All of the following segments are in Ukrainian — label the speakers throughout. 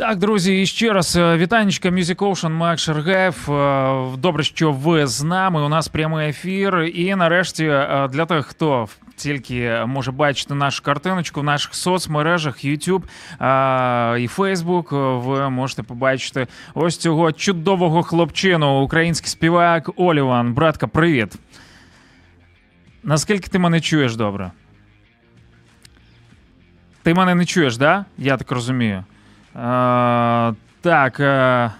Speaker 1: Так, друзі, і ще раз е, вітанечка Music Ocean, Мак Шергаєв. Е, Добре, що ви з нами. У нас прямий ефір. І нарешті е, для тих, хто тільки може бачити нашу картиночку в наших соцмережах YouTube і Facebook, ви можете побачити ось цього чудового хлопчину, український співак Оліван. Братка, привіт. Наскільки ти мене чуєш добре? Ти мене не чуєш, да? Я так розумію. Так. Е,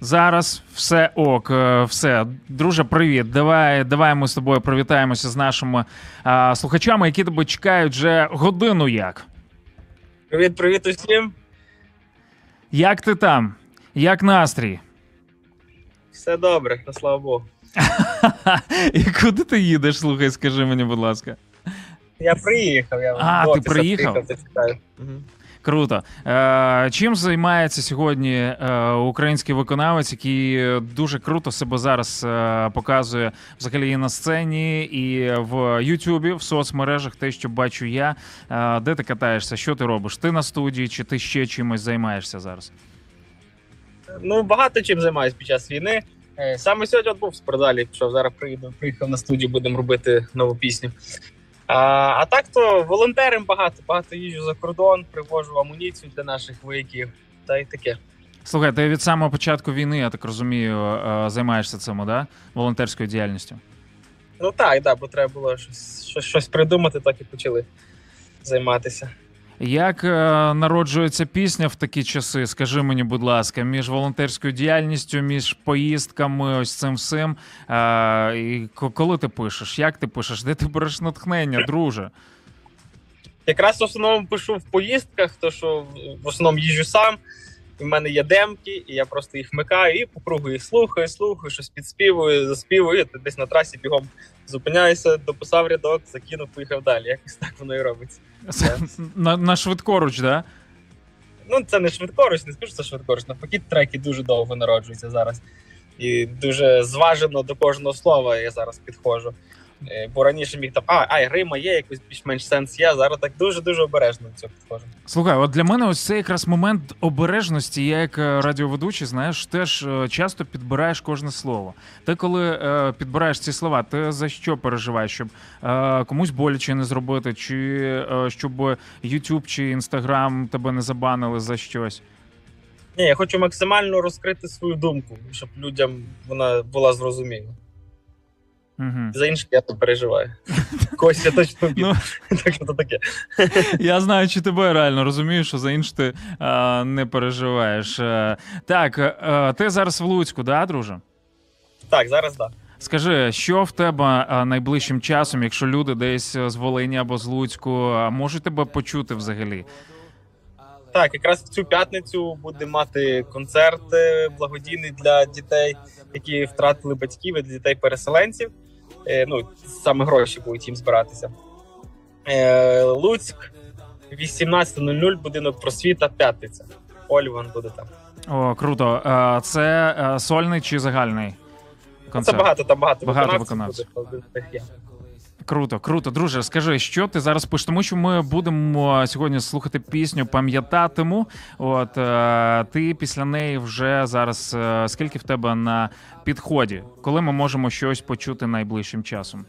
Speaker 1: зараз все ок, е, все. Друже, привіт. Давай давай ми з тобою привітаємося з нашими е, слухачами, які тебе чекають вже годину як.
Speaker 2: Привіт, привіт усім.
Speaker 1: Як ти там? Як настрій?
Speaker 2: Все добре, на слава Богу.
Speaker 1: І куди ти їдеш? Слухай, скажи мені, будь ласка.
Speaker 2: Я приїхав. Я
Speaker 1: А,
Speaker 2: в
Speaker 1: ти приїхав?
Speaker 2: приїхав, ти.
Speaker 1: Круто. Е, чим займається сьогодні е, український виконавець, який дуже круто себе зараз е, показує взагалі і на сцені, і в Ютубі, в соцмережах, те, що бачу я. Де ти катаєшся? Що ти робиш? Ти на студії, чи ти ще чимось займаєшся зараз?
Speaker 2: Ну, багато чим займаюсь під час війни. Саме сьогодні от був в спортзалі, пішов зараз приїду, приїхав на студію, будемо робити нову пісню. А, а так то волонтерам багато, багато їжджу за кордон, привожу амуніцію для наших вояків. Та й таке.
Speaker 1: Слухай, ти від самого початку війни, я так розумію, е, займаєшся цим, да? волонтерською діяльністю.
Speaker 2: Ну так, да, бо треба було щось, щось, щось придумати, так і почали займатися.
Speaker 1: Як е, народжується пісня в такі часи? Скажи мені, будь ласка, між волонтерською діяльністю, між поїздками, ось цим всім. Е, і коли ти пишеш? Як ти пишеш? Де ти береш натхнення, друже?
Speaker 2: Якраз в основному пишу в поїздках, то що в основному їжджу сам. І в мене є демки, і я просто їх вмикаю і по кругу їх слухаю, слухаю, щось підспівую, заспівую. і Десь на трасі бігом зупиняюся, дописав рядок, закинув, поїхав далі. Якось так воно і робиться.
Speaker 1: На, на швидкоруч, да?
Speaker 2: Ну, це не швидкоруч, не скажу, що це швидкоруч. Навпаки, треки дуже довго народжуються зараз. І дуже зважено до кожного слова я зараз підходжу. Е, Бо раніше міг там, а, ай, Рима є, якийсь більш-менш сенс є, зараз так дуже-дуже обережно до цього підходжу.
Speaker 1: Слухай, от для мене ось це якраз момент обережності. Я як е, радіоведучий, знаєш, теж е, часто підбираєш кожне слово. Ти коли е, підбираєш ці слова, ти за що переживаєш? Щоб е, комусь боляче не зробити, чи е, щоб YouTube чи Instagram тебе не забанили за щось?
Speaker 2: Ні, я хочу максимально розкрити свою думку, щоб людям вона була зрозуміла.
Speaker 1: Угу.
Speaker 2: За інших я то переживаю. Когось я точно.
Speaker 1: Ну,
Speaker 2: Так то таке.
Speaker 1: Я знаю, чи тебе реально розумію, що за інш ти е, не переживаєш. Е, так, е, ти зараз в Луцьку, да, друже?
Speaker 2: Так, зараз так.
Speaker 1: Скажи, що в тебе найближчим часом, якщо люди десь з Волині або з Луцьку можуть тебе почути взагалі?
Speaker 2: Так, якраз в цю п'ятницю буде мати концерт е, благодійний для дітей, які втратили батьків і для дітей-переселенців. Е, Ну, саме гроші будуть їм збиратися. Е, Луцьк, 18.00, будинок просвіта, п'ятниця. Ольван буде там.
Speaker 1: О, круто. Е, Це сольний чи загальний
Speaker 2: Це багато, там багато,
Speaker 1: Багато
Speaker 2: виконавців.
Speaker 1: виконавців.
Speaker 2: Буде,
Speaker 1: Круто, круто. Друже, скажи, що ти зараз пишеш? Тому що ми будемо сьогодні слухати пісню Пам'ятатиму. От е, ти після неї вже зараз е, скільки в тебе на підході? Коли ми можемо щось почути найближчим часом?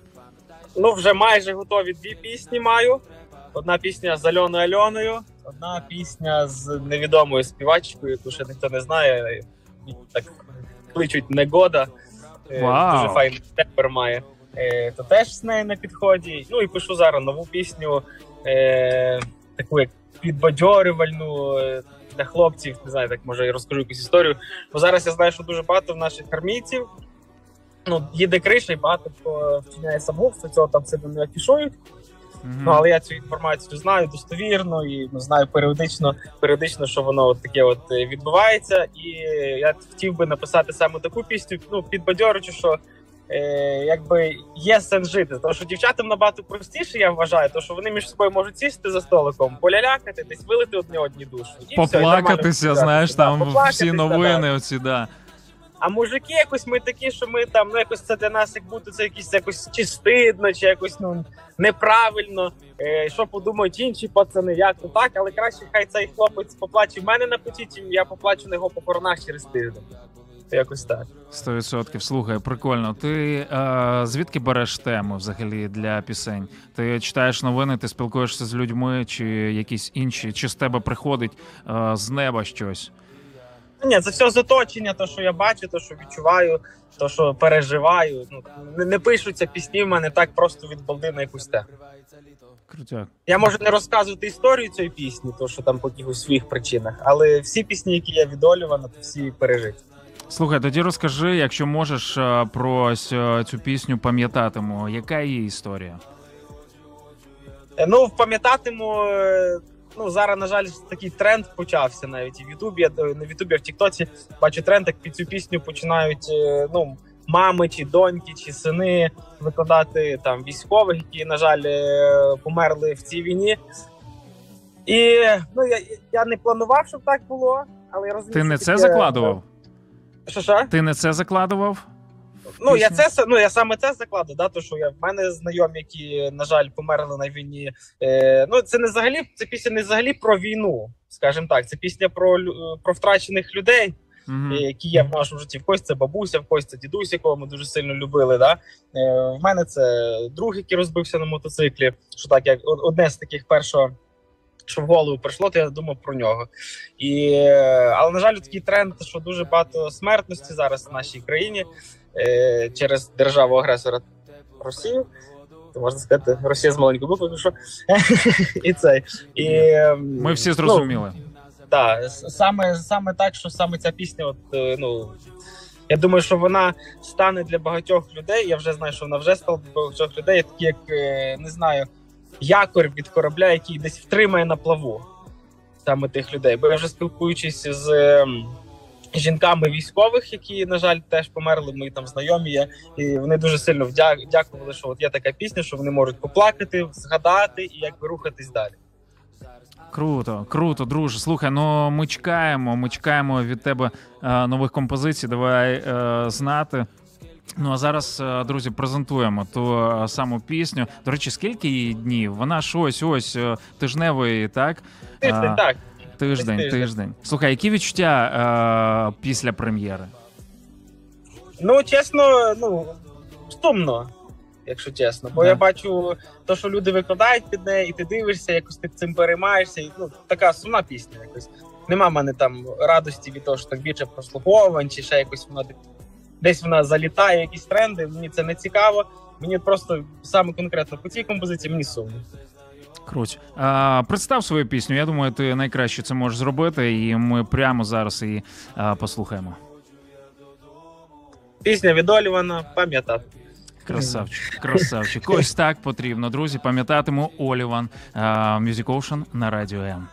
Speaker 2: Ну, вже майже готові дві пісні маю. Одна пісня з Альоною Альоною, одна пісня з невідомою співачкою, яку ще ніхто не знає. Так кличуть Негода. Е,
Speaker 1: Вау.
Speaker 2: Дуже файний тепер має. Е, То теж з нею на підході. Ну і пишу зараз нову пісню, е, таку як підбадьорювальну е, для хлопців. Не знаю, так може я розкажу якусь історію. Бо зараз я знаю, що дуже багато в наших армійців. Ну, їде криша, і багато хто вчиняє самогубство, цього там сильно не афішують.
Speaker 1: Мгм.
Speaker 2: Ну, але я цю інформацію знаю достовірно і ну, знаю періодично, періодично, що воно от таке от е, відбувається. І я хотів би написати саме таку пісню, ну, підбадьорюючи, що е, якби є сенс жити. Тому що дівчатам набагато простіше, я вважаю, тому що вони між собою можуть сісти за столиком, полялякати, десь вилити одне одні душу. І все, і
Speaker 1: Поплакатися, знаєш, там
Speaker 2: поплакатися,
Speaker 1: всі
Speaker 2: да.
Speaker 1: новини, оці, да.
Speaker 2: А мужики якось ми такі, що ми там ну якось це для нас як будто це якісь якось чи стидно, чи якось ну неправильно. Е, що подумають інші пацани, як то так, але краще хай цей хлопець поплаче в мене на путі, чим я поплачу на його похоронах через тиждень. Якось так.
Speaker 1: Сто відсотків. Слухай, прикольно. Ти е, звідки береш тему взагалі для пісень? Ти читаєш новини, ти спілкуєшся з людьми, чи якісь інші, чи з тебе приходить е, з неба щось?
Speaker 2: Ні, це все з оточення, то, що я бачу, то, що відчуваю, то, що переживаю. Ну, не, не пишуться пісні в мене так просто від балди на якусь тему.
Speaker 1: Крутяк.
Speaker 2: Я можу не розказувати історію цієї пісні, то що там по якихось своїх причинах, але всі пісні, які я відолювана, то всі пережиті.
Speaker 1: Слухай, тоді розкажи, якщо можеш е, про е, цю пісню пам'ятатиму, яка її історія?
Speaker 2: Е, Ну, пам'ятатиму, ну зараз, на жаль, такий тренд почався навіть і в Ютубі. В Ютубі, а в Тіктоці бачу тренд, як під цю пісню починають ну, мами, чи доньки, чи сини викладати там військових, які, на жаль, померли в цій війні. І ну, я, я не планував, щоб так було, але я розумію.
Speaker 1: Ти не це
Speaker 2: таке-
Speaker 1: закладував?
Speaker 2: Що що?
Speaker 1: Ти не це закладував?
Speaker 2: Ну, я це ну я саме це закладу, да, то що я в мене знайомі, які, на жаль, померли на війні. Е, ну, це не взагалі, це пісня не взагалі про війну, скажімо так. Це пісня про лю- про втрачених людей,
Speaker 1: Мгм.
Speaker 2: е, які є в нашому житті. В когось це бабуся, в когось це дідусь, якого ми дуже сильно любили. Да? Е, в мене це друг, який розбився на мотоциклі. Що так, як одне з таких першого. Що в голову прийшло, то я думав про нього. І, але, на жаль, такий тренд, що дуже багато смертності зараз в нашій країні е, через державу агресора Росію. То можна сказати, Росія з маленькою буквою, що і цей. І, ем,
Speaker 1: Ми всі
Speaker 2: ну,
Speaker 1: зрозуміли.
Speaker 2: так, саме, саме так, що саме ця пісня, от, е, ну. Я думаю, що вона стане для багатьох людей. Я вже знаю, що вона вже стала для багатьох людей, такі як е, не знаю, якорь від корабля, який десь втримає на плаву саме тих людей. Бо я вже спілкуючись з ем, жінками військових, які, на жаль, теж померли, мої там знайомі є, і вони дуже сильно дякували, що от є така пісня, що вони можуть поплакати, згадати і якби рухатись далі.
Speaker 1: Круто, круто, друже. Слухай, ну ми чекаємо, ми чекаємо від тебе е, нових композицій. Давай е, знати. Ну а зараз, е, друзі, презентуємо ту е, саму пісню. До речі, скільки їй днів? Вона ж ось ось е, тижневий, так?
Speaker 2: Тиждень,
Speaker 1: А,
Speaker 2: так.
Speaker 1: Тиждень, тиждень.
Speaker 2: тиждень.
Speaker 1: Слухай, які відчуття е, після прем'єри?
Speaker 2: Ну, чесно, ну сумно, якщо чесно. Бо
Speaker 1: Да.
Speaker 2: я бачу те, що люди викладають під неї, і ти дивишся, якось ти цим переймаєшся. І, ну, така сумна пісня якось. Нема в мене там радості від того, що так більше прослуховувань, чи ще якось вона десь- вона залітає, якісь тренди. Мені це не цікаво. Мені просто саме конкретно по цій композиції мені сумно.
Speaker 1: Круть. А, представ свою пісню. Я думаю, ти найкраще це можеш зробити, і ми прямо зараз її а, послухаємо.
Speaker 2: Пісня відолювана, пам'ятати.
Speaker 1: Красавчик, красавчик. Ось так потрібно, друзі. Пам'ятатиму Оліван Ocean на радіо М.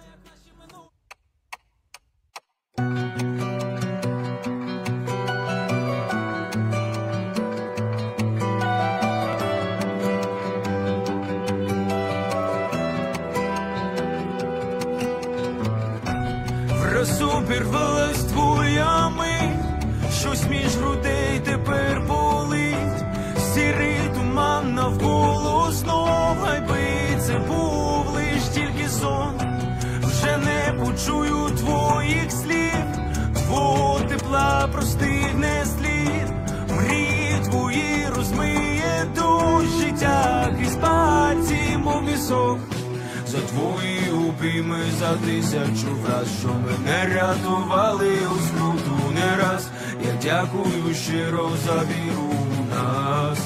Speaker 3: росу твоями, щось між грудей тепер болить, сірий туман навколо знов, хай би це був лиш тільки сон, вже не почую твоїх слів, твого тепла простигне За твої обійми за тисячу враз, що мене рятували у скруту не раз. Я дякую щиро за віру у нас.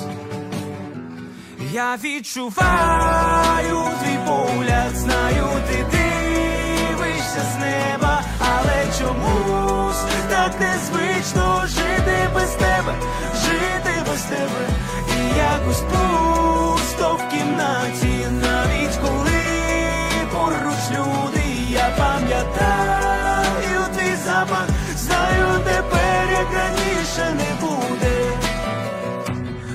Speaker 3: Я відчуваю твій погляд, знаю, ти дивишся з неба, але чомусь так незвично жити без тебе, жити без тебе, і якось пусто в кімнаті, навіть коли поруч люди, я пам'ятаю твій запах, знаю тепер, як раніше не буде.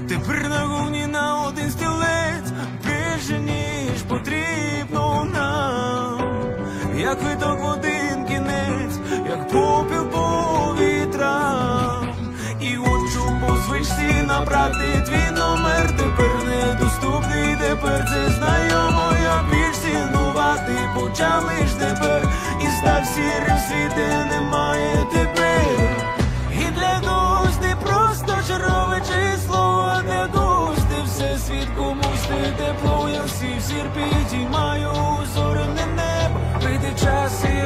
Speaker 3: Тепер на гумні на один стілець більше ніж потрібно нам, як виток один кінець, як попіл повітря, і учу позвичці набрати. just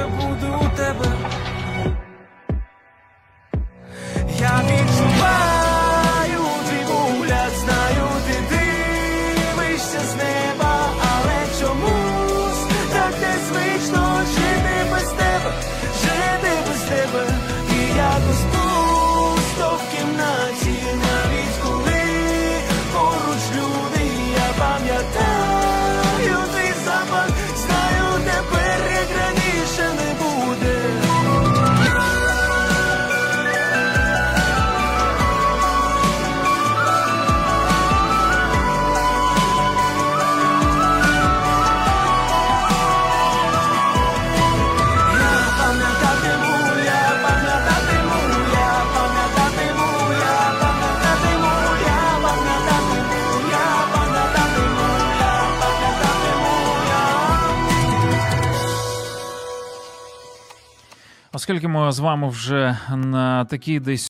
Speaker 1: Оскільки ми з вами вже на такій десь